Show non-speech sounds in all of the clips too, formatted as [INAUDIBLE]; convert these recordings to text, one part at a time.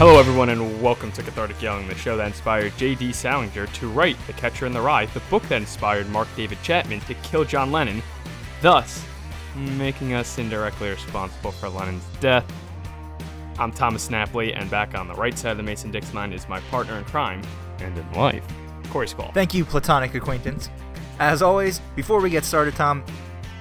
Hello, everyone, and welcome to Cathartic Yelling, the show that inspired J.D. Salinger to write The Catcher in the Rye, the book that inspired Mark David Chapman to kill John Lennon, thus making us indirectly responsible for Lennon's death. I'm Thomas Snapley, and back on the right side of the Mason Dix line is my partner in crime and in life, Corey Skull. Thank you, platonic acquaintance. As always, before we get started, Tom,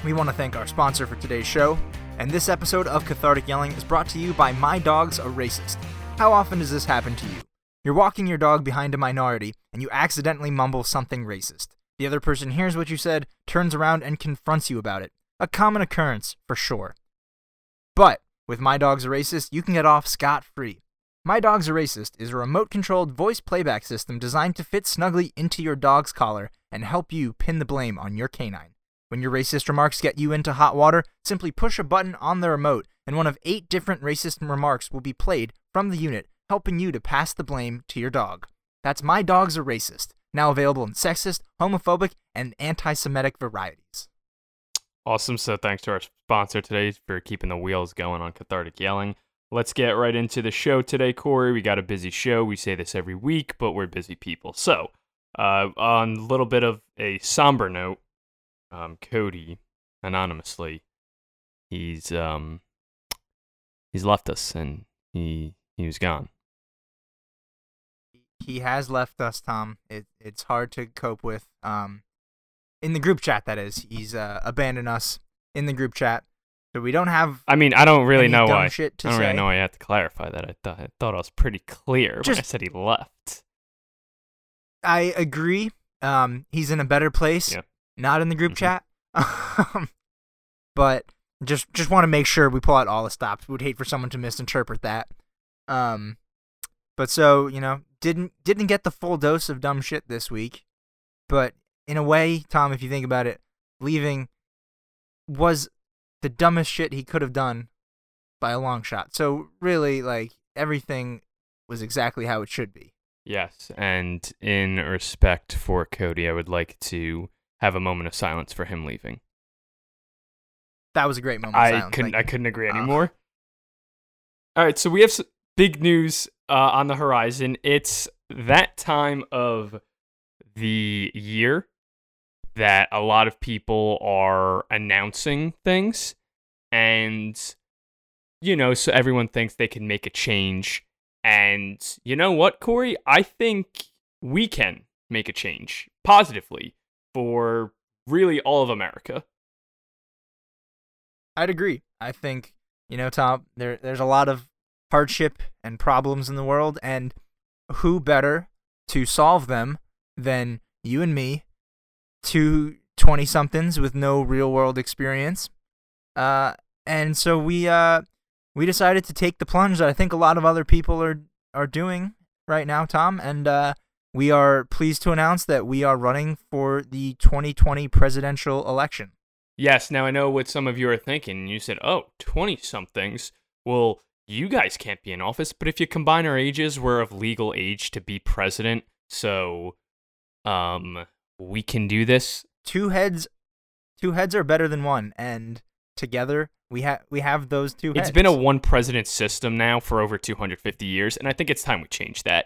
we want to thank our sponsor for today's show. And this episode of Cathartic Yelling is brought to you by My Dog's a Racist. How often does this happen to you? You're walking your dog behind a minority, and you accidentally mumble something racist. The other person hears what you said, turns around, and confronts you about it. A common occurrence, for sure. But with My Dog's a Racist, you can get off scot free. My Dog's a Racist is a remote controlled voice playback system designed to fit snugly into your dog's collar and help you pin the blame on your canine. When your racist remarks get you into hot water, simply push a button on the remote, and one of eight different racist remarks will be played from the unit, helping you to pass the blame to your dog. That's My Dog's a Racist, now available in sexist, homophobic, and anti Semitic varieties. Awesome. So, thanks to our sponsor today for keeping the wheels going on Cathartic Yelling. Let's get right into the show today, Corey. We got a busy show. We say this every week, but we're busy people. So, uh, on a little bit of a somber note, um, Cody, anonymously, he's um, he's left us and he he was gone. He has left us, Tom. It, it's hard to cope with. Um, in the group chat, that is. He's uh, abandoned us in the group chat. So we don't have. I mean, I don't really know why. shit to I don't say. really know why I have to clarify that. I thought I thought I was pretty clear when I said he left. I agree. Um, he's in a better place. Yeah. Not in the group Mhm. chat. [LAUGHS] Um, but just just want to make sure we pull out all the stops. We would hate for someone to misinterpret that. Um, but so you know, didn't didn't get the full dose of dumb shit this week. But in a way, Tom, if you think about it, leaving was the dumbest shit he could have done by a long shot. So really, like everything was exactly how it should be. Yes, and in respect for Cody, I would like to have a moment of silence for him leaving. That was a great moment. I couldn't. I couldn't agree Uh, anymore. All right, so we have big news uh, on the horizon. It's that time of the year that a lot of people are announcing things, and you know, so everyone thinks they can make a change. And you know what, Corey? I think we can make a change positively for really all of America. I'd agree. I think you know, Tom. There, there's a lot of hardship and problems in the world, and who better to solve them than you and me, two twenty somethings with no real world experience. Uh, and so we uh we decided to take the plunge that I think a lot of other people are are doing right now, Tom, and uh. We are pleased to announce that we are running for the 2020 presidential election. Yes, now I know what some of you are thinking. You said, oh, 20 somethings. Well, you guys can't be in office, but if you combine our ages, we're of legal age to be president. So, um, we can do this. two heads two heads are better than one and together we have we have those two It's been a one president system now for over 250 years, and I think it's time we change that.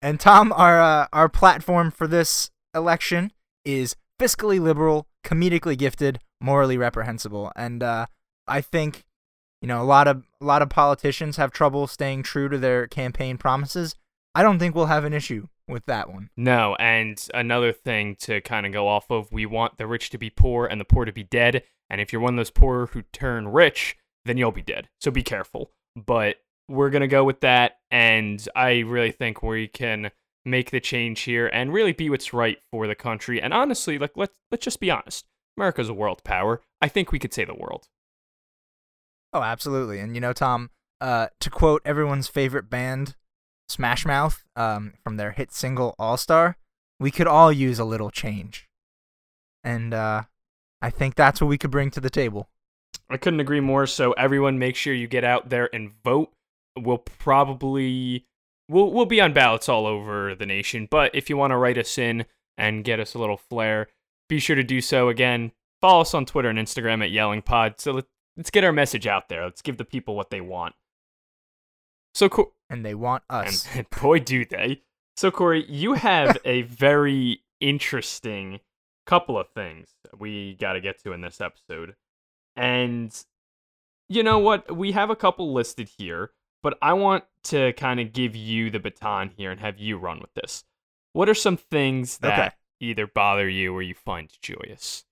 and tom our uh, our platform for this election is fiscally liberal comedically gifted morally reprehensible and uh i think you know a lot of a lot of politicians have trouble staying true to their campaign promises i don't think we'll have an issue with that one No, and another thing to kind of go off of, we want the rich to be poor and the poor to be dead. And if you're one of those poor who turn rich, then you'll be dead. So be careful. But we're going to go with that. And I really think we can make the change here and really be what's right for the country. And honestly, like let's let's just be honest. America's a world power. I think we could say the world. Oh, absolutely. And you know, Tom, uh, to quote everyone's favorite band, Smash Mouth, um, from their hit single All Star, we could all use a little change. And uh, I think that's what we could bring to the table. I couldn't agree more. So everyone, make sure you get out there and vote. We'll probably we'll we'll be on ballots all over the nation. But if you want to write us in and get us a little flair, be sure to do so. Again, follow us on Twitter and Instagram at Yelling Pod. So let, let's get our message out there. Let's give the people what they want. So cool. and they want us. And boy, do they. So, Corey, you have [LAUGHS] a very interesting couple of things we got to get to in this episode. And you know what? We have a couple listed here, but I want to kind of give you the baton here and have you run with this. What are some things that Okay. Either bother you or you find joyous?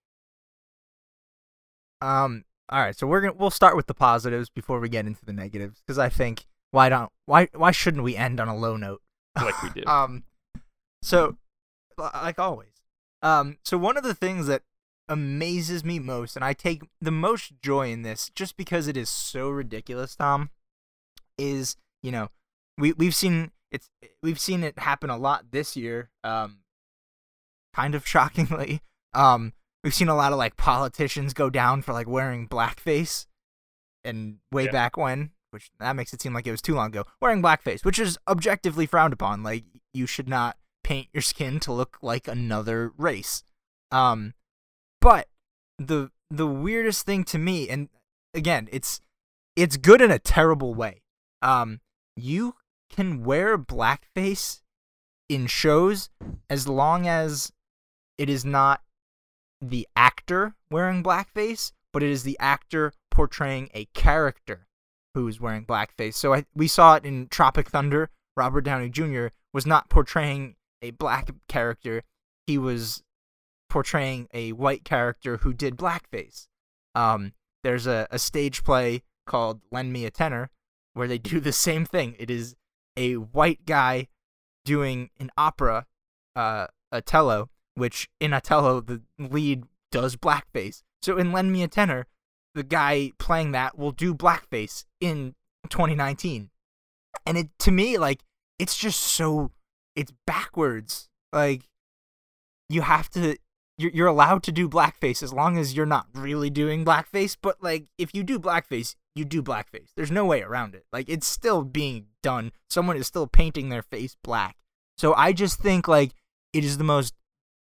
Um. All right. So we're gonna we'll start with the positives before we get into the negatives because I think why don't why why shouldn't we end on a low note? Like we [LAUGHS] did. um. So, like always. Um. So one of the things that amazes me most, and I take the most joy in this, just because it is so ridiculous, Tom, is you know we we've seen it's we've seen it happen a lot this year. Um. Kind of [LAUGHS] shockingly. Um. We've seen a lot of like politicians go down for like wearing blackface, and way Yeah. back when, which that makes it seem like it was too long ago, wearing blackface, which is objectively frowned upon. Like you should not paint your skin to look like another race. Um, but the the weirdest thing to me, and again, it's it's good in a terrible way. Um, you can wear blackface in shows as long as it is not the actor wearing blackface, but it is the actor portraying a character who is wearing blackface. So I, we saw it in Tropic Thunder. Robert Downey Jr. was not portraying a black character; he was portraying a white character who did blackface. Um, there's a, a stage play called "Lend Me a Tenor" where they do the same thing. It is a white guy doing an opera, uh, Othello, which in Othello the lead does blackface. So in Lend Me a Tenor, the guy playing that will do blackface in 2019. And it to me like it's just so it's backwards. Like you have to you're, you're allowed to do blackface as long as you're not really doing blackface, but like if you do blackface, you do blackface. There's no way around it. Like it's still being done. Someone is still painting their face black. So I just think like it is the most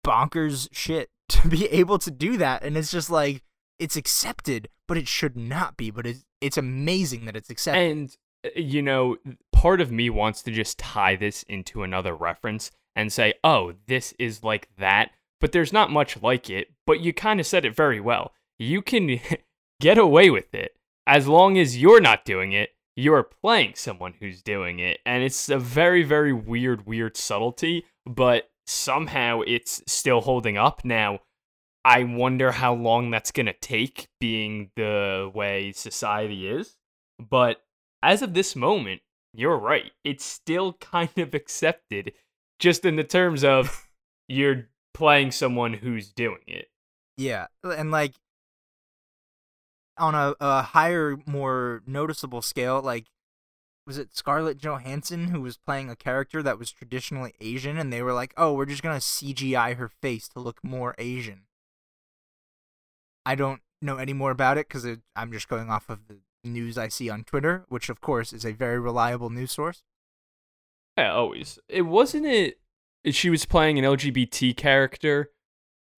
bonkers shit [LAUGHS] to be able to do that and it's just like it's accepted, but it should not be, but it's it's amazing that it's accepted. And uh, you know, part of me wants to just tie this into another reference and say, "Oh, this is like that," but there's not much like it. But you kind of said it very well. You can [LAUGHS] get away with it as long as you're not doing it. You're playing someone who's doing it, and it's a very, very weird, weird subtlety. But somehow it's still holding up now. I wonder how long that's going to take, being the way society is. But as of this moment, you're right. It's still [LAUGHS] kind of accepted, just in the terms of [LAUGHS] you're playing someone who's doing it. Yeah, and like on a, a higher, more noticeable scale, like was it Scarlett Johansson who was playing a character that was traditionally Asian, and they were like, "Oh, we're just gonna CGI her face to look more Asian." I don't know any more about it because I'm just going off of the news I see on Twitter, which of course is a very reliable news source. Yeah, always. It wasn't it. She was playing an LGBT character,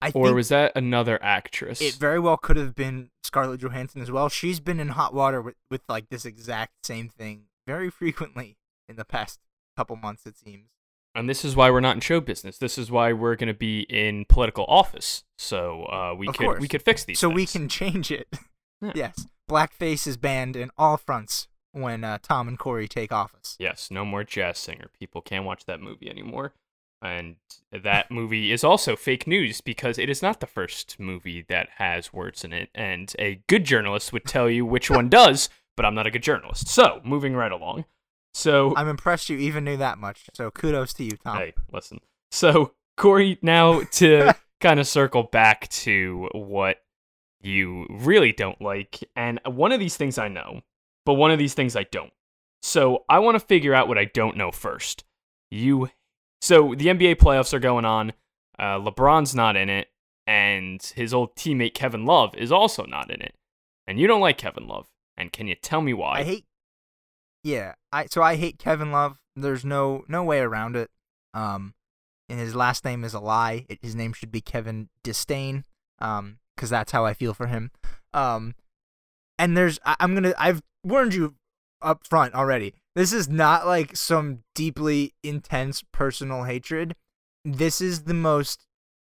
I or was that another actress? it very well could have been Scarlett Johansson as well. She's been in hot water with, with like this exact same thing very [LAUGHS] frequently in the past couple months, it seems. and this is why we're not in show business. This is why we're going to be in political office. So uh, we Of could course. we could fix these. so we can change it. [LAUGHS] Yeah. Yes, blackface is banned in all fronts when uh, Tom and Corey take office. Yes, no more jazz singer. People can't watch that movie anymore. And that [LAUGHS] movie is also fake news because it is not the first movie that has words in it. And a good journalist would tell you which one does, but I'm not a good journalist. So, moving right along. So, I'm impressed you even knew that much. So kudos to you, Tom. hey, listen. So, Corey, now to [LAUGHS] kind of circle back to what you really don't like. And one of these things I know, but one of these things I don't. So I want to figure out what I don't know first. You, so the NBA playoffs are going on. Uh, LeBron's not in it, and his old teammate Kevin Love is also not in it. And you don't like Kevin Love. And can you tell me why? I hate. Yeah, I so I hate Kevin Love. There's no no way around it. Um, and his last name is a lie. It, his name should be Kevin Disdain. Um, because that's how I feel for him. Um, and there's I, I'm gonna I've warned you up front already. this is not like some deeply intense personal hatred. This is the most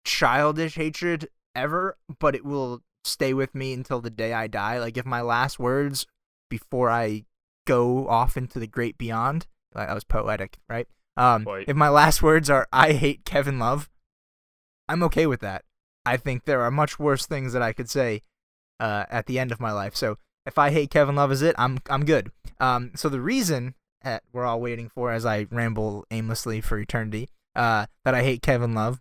childish hatred ever, but it will stay with me until the day I die. Like if my last words before I go off into the great beyond, like, that was poetic, right? Um, if my last words are "I hate Kevin Love," I'm okay with that. I think there are much worse things that I could say uh, at the end of my life. So if I hate Kevin Love is it, I'm I'm good. Um, so the reason that we're all waiting for, as I ramble aimlessly for eternity, uh, that I hate Kevin Love,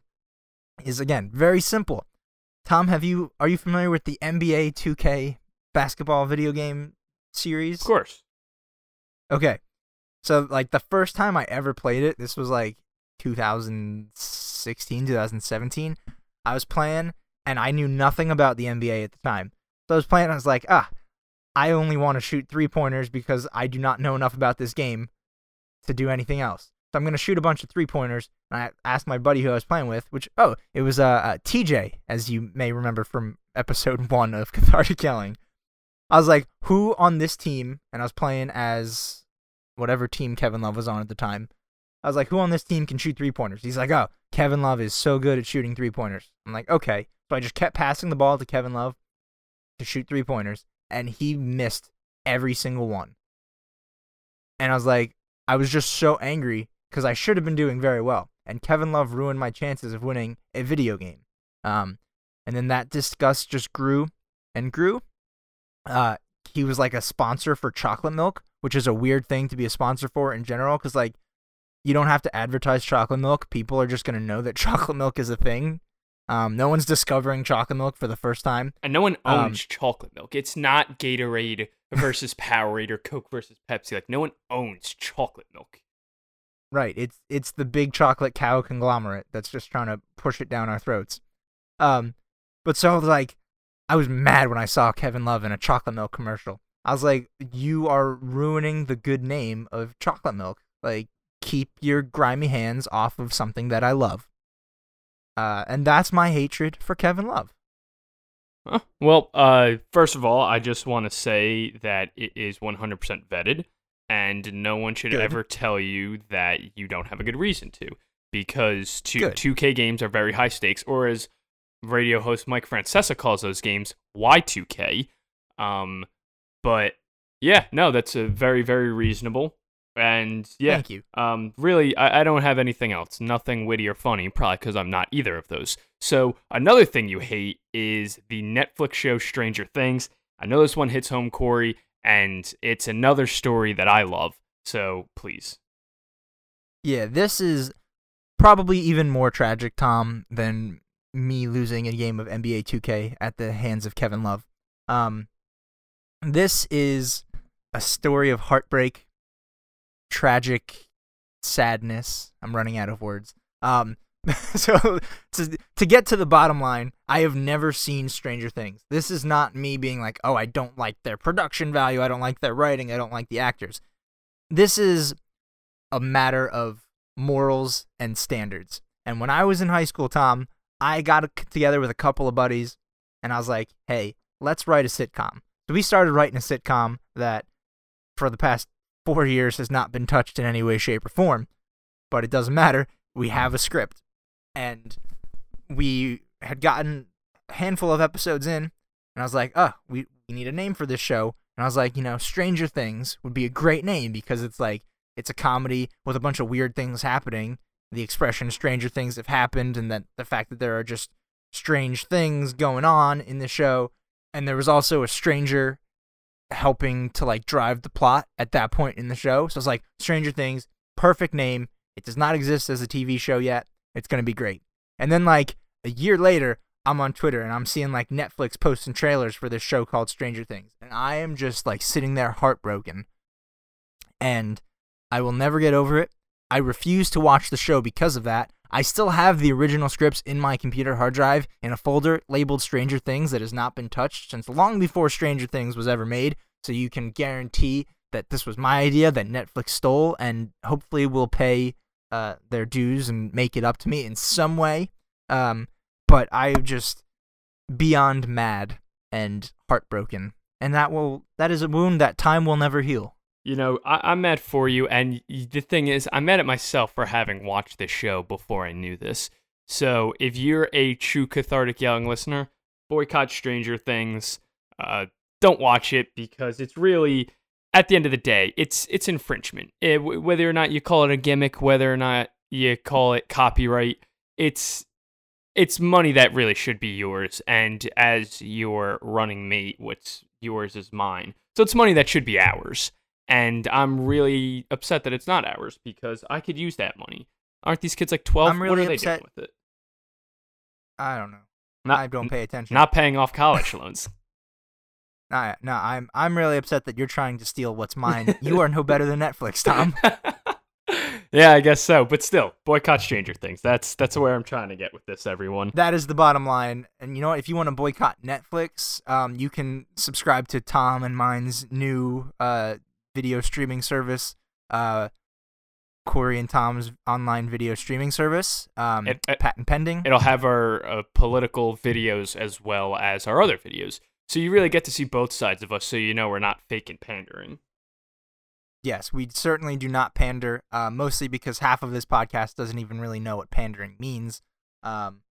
is again very simple. Tom, have you are you familiar with the NBA 2K basketball video game series? Of course. Okay. So like the first time I ever played it, this was like 2016, 2017. I was playing and I knew nothing about the NBA at the time. So I was playing and I was like, ah, I only want to shoot three pointers because I do not know enough about this game to do anything else. So I'm gonna shoot a bunch of three pointers. And I asked my buddy who I was playing with, which oh, it was uh, uh TJ, as you may remember from [LAUGHS] episode one of Cathartic Yelling. I was like, who on this team? And I was playing as whatever team Kevin Love was on at the time. I was like, who on this team can shoot three pointers? He's like, oh, Kevin Love is so good at shooting three pointers. I'm like, okay. So I just kept passing the ball to Kevin Love to shoot three pointers, and he missed every single one. And I was like, I was just so angry because I should have been doing very well. And Kevin Love ruined my chances of winning a video game. Um, and then that disgust just grew and grew. Uh, he was like a sponsor for chocolate milk, which is a weird thing to be a sponsor for in general because like you don't have to advertise chocolate milk. People are just gonna know that [LAUGHS] chocolate milk is a thing. Um, no one's discovering chocolate milk for the first time. And no one Um, owns chocolate milk. It's not Gatorade versus [LAUGHS] Powerade or Coke versus Pepsi. Like no one owns chocolate milk. Right. It's it's the big chocolate cow conglomerate that's just trying to push it down our throats. Um, but so like, I was mad when I saw Kevin Love in a chocolate milk commercial. I was like, you are ruining the good name of chocolate milk. Like, keep your grimy hands off of something that I love. Uh, and that's my hatred for Kevin Love. Well, uh, first of all, I just want to say that it is 100% vetted, and no one should Good. ever tell you that you don't have a good reason to, because two, 2K games are very high stakes, or as radio host Mike Francesa calls those games, Y2K. Um, but yeah, no, that's a very, very reasonable. And yeah, Thank you. um, really, I, I don't have anything else. Nothing witty or funny, probably because I'm not either of those. So, another thing you hate is the Netflix show Stranger Things. I know this one hits home, Corey, and it's another story that I love. So, please. Yeah, this is probably even more tragic, Tom, than me losing a game of NBA 2K at the hands of Kevin Love. Um, this is a story of heartbreak, tragic sadness. I'm running out of words. Um, [LAUGHS] so to to get to the bottom line, I have never seen Stranger Things. This is not me being like, "Oh, I don't like their production value, I don't like their writing, I don't like the actors." This is a matter of morals and standards. And when I was in high school, Tom, I got together with a couple of buddies and I was like, hey, let's write a sitcom. So we started writing a sitcom that for the past four years has not been touched in any way, shape, or form. But it doesn't matter. We have a script. And we had gotten a handful of episodes in, and I was like, oh, we, we need a name for this show. And I was like, you know, Stranger Things would be a great name because it's like, it's a comedy with a bunch of weird things happening. The expression stranger things have happened, and that the fact that there are just strange things going on in the show. And there was also a stranger helping to like drive the plot at that point in the show. So it's like Stranger Things, perfect name. It does not exist as a TV show yet. It's going to be great. And then like a year later, I'm on Twitter and I'm seeing like Netflix posting trailers for this show called Stranger Things. And I am just like sitting there heartbroken. And I will never get over it. I refuse to watch the show because of that. I still have the original scripts in my computer hard drive in a folder labeled Stranger Things that has not been touched since long before Stranger Things was ever made. So you can guarantee that this was my idea that Netflix stole and hopefully will pay uh, their dues and make it up to me in some way. Um, but I'm just beyond mad and heartbroken. And that will that is a wound that time will never heal. you know, I, I'm mad for you. And the thing is, I'm mad at myself for having watched this show before I knew this. So if you're a true cathartic Yelling listener, boycott Stranger Things. Uh, don't watch it because it's really, at the end of the day, it's it's infringement. Eh, it, whether or not you call it a gimmick, whether or not you call it copyright, it's it's money that really should be yours. And as your running mate, what's yours is mine. So it's money that should be ours. And I'm really upset that it's not ours because I could use that money. Aren't these kids like 12? I'm what really are they upset- doing with it? I don't know. Not, I don't pay attention. not paying off college loans. No, no, I'm I'm really upset that you're trying to steal what's mine. you are no better than Netflix, [LAUGHS] Tom. yeah, I guess so. But still, boycott Stranger Things. That's that's where I'm trying to get with this, everyone. That is the bottom line. And you know what? If you want to boycott Netflix, um, you can subscribe to Tom and mine's new uh video streaming service, uh, Corey and Tom's online video streaming service. Um, It- it- patent pending. It'll have our uh, political videos as well as our other videos. So you really get to see both sides of us so you know we're not fake and pandering. Yes, we certainly do not pander, uh, mostly because half of this podcast doesn't even really know what pandering means. Um,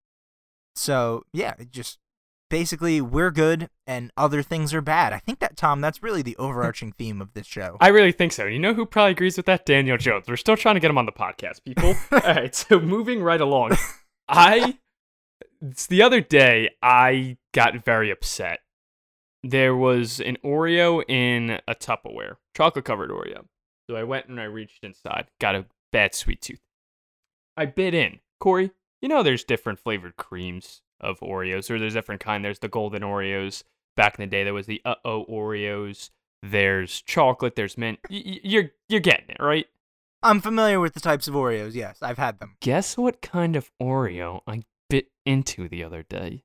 so yeah, just basically we're good and other things are bad. I think that Tom, that's really the [LAUGHS] overarching theme of this show. I really think so. You know who probably agrees with that? Daniel Jones. We're still trying to get him on the podcast, people. [LAUGHS] All right, so moving right along. [LAUGHS] I it's the other day I got very upset. There was an Oreo in a Tupperware, chocolate covered Oreo. So I went and I reached inside, got a bad sweet tooth. I bit in. Corey, you know there's different flavored creams of Oreos, or there's different kind. There's the golden Oreos. Back in the day, there was the uh oh Oreos. There's chocolate. There's mint. Y- y- you're you're getting it right. I'm familiar with the types of Oreos. Yes, I've had them. Guess what kind of Oreo I bit into the other day?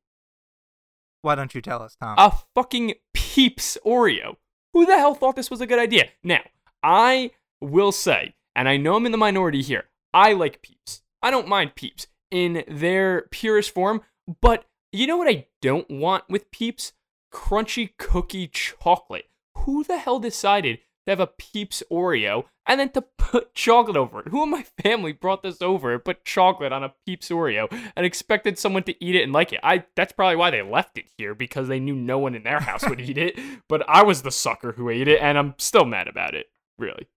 Why don't you tell us, Tom? A fucking Peeps Oreo. Who the hell thought this was a good idea? Now, I will say, and I know I'm in the minority here, I like Peeps. I don't mind Peeps in their purest form, but you know what I don't want with Peeps? Crunchy cookie chocolate. Who the hell decided to have a Peeps Oreo and then to put [LAUGHS] chocolate over it? Who in my family brought this over and put chocolate on a Peeps Oreo and expected someone to eat it and like it? I that's probably why they left it here because they knew no one in their house would eat it. [LAUGHS] But I was the sucker who ate it and I'm still mad about it. Really.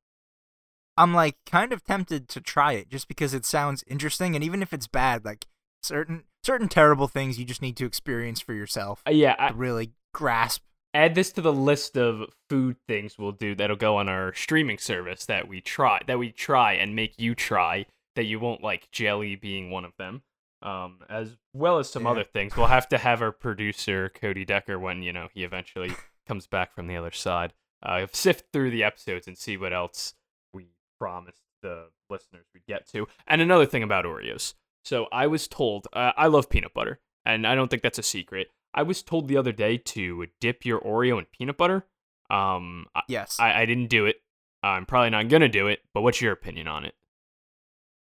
I'm like kind of tempted to try it just because it sounds interesting, and even if it's bad, like certain certain terrible things you just need to experience for yourself Uh, yeah, I, to really grasp. Add this to the list of food things we'll do that'll go on our streaming service that we try that we try and make you try that you won't like jelly being one of them. Um as well as some Yeah. other things. We'll have to have our producer cody decker when you know he eventually comes back from the other side uh sift through the episodes and see what else we promised the listeners we'd get to. And another thing about oreos. So i was told uh, i love peanut butter and i don't think that's a secret I was told the other day to dip your Oreo in peanut butter. Um, Yes, I, I didn't do it. I'm probably not gonna do it. But what's your opinion on it?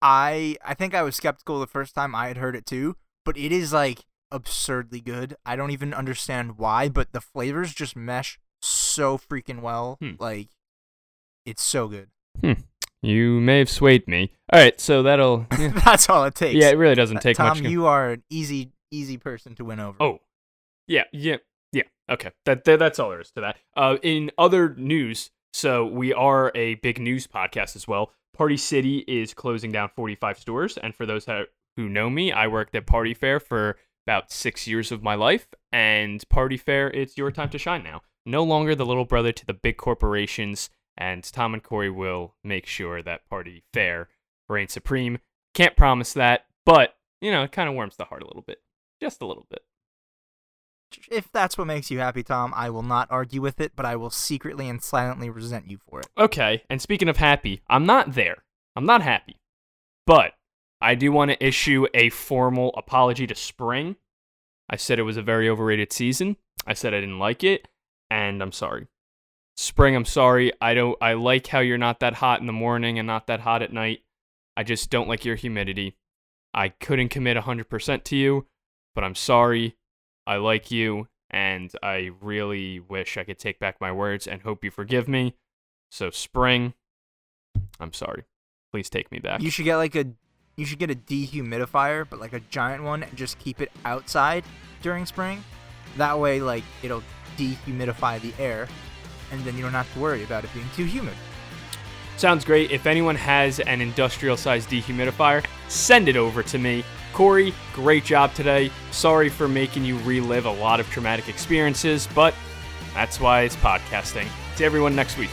I I think I was skeptical the first time I had heard it too, but it is like absurdly good. I don't even understand why, but the flavors just mesh so freaking well. Hmm. Like it's so good. You may have swayed me. All right, so that'll. [LAUGHS] Yeah, That's all it takes. yeah, it really doesn't Uh, take Tom, much. you are an easy easy person to win over. Oh, yeah, yeah, yeah. Okay, that, that that's all there is to that. Uh, in other news, so we are a big news podcast as well. Party City is closing down 45 stores, and for those who know me, I worked at Party Fair for about six years of my life, and Party Fair, it's your time to shine now. No longer the little brother to the big corporations, and Tom and Corey will make sure that Party Fair reigns supreme. Can't promise that, but you know, it kind of warms the heart a little bit, just a little bit. If that's what makes you happy, Tom, I will not argue with it, but I will secretly and silently resent you for it. Okay, and speaking of happy, I'm not there. I'm not happy. But I do want to issue a formal apology to Spring. I said it was a very overrated season. I said I didn't like it, and I'm sorry. Spring, I'm sorry. I don't I like how you're not that hot in the morning and not that hot at night. I just don't like your humidity. I couldn't commit 100% to you, but I'm sorry. I like you, and I really wish I could take back my words and hope you forgive me So spring. I'm sorry. Please take me back. You should get like a you should get a dehumidifier, but like a giant one, and just keep it outside during spring. That way, like it'll dehumidify the air, and then you don't have to worry about it being too humid. Sounds great. If anyone has an industrial sized dehumidifier, send it over to me. Corey, great job today. Sorry for making you relive a lot of traumatic experiences, but that's why it's podcasting. See everyone next week.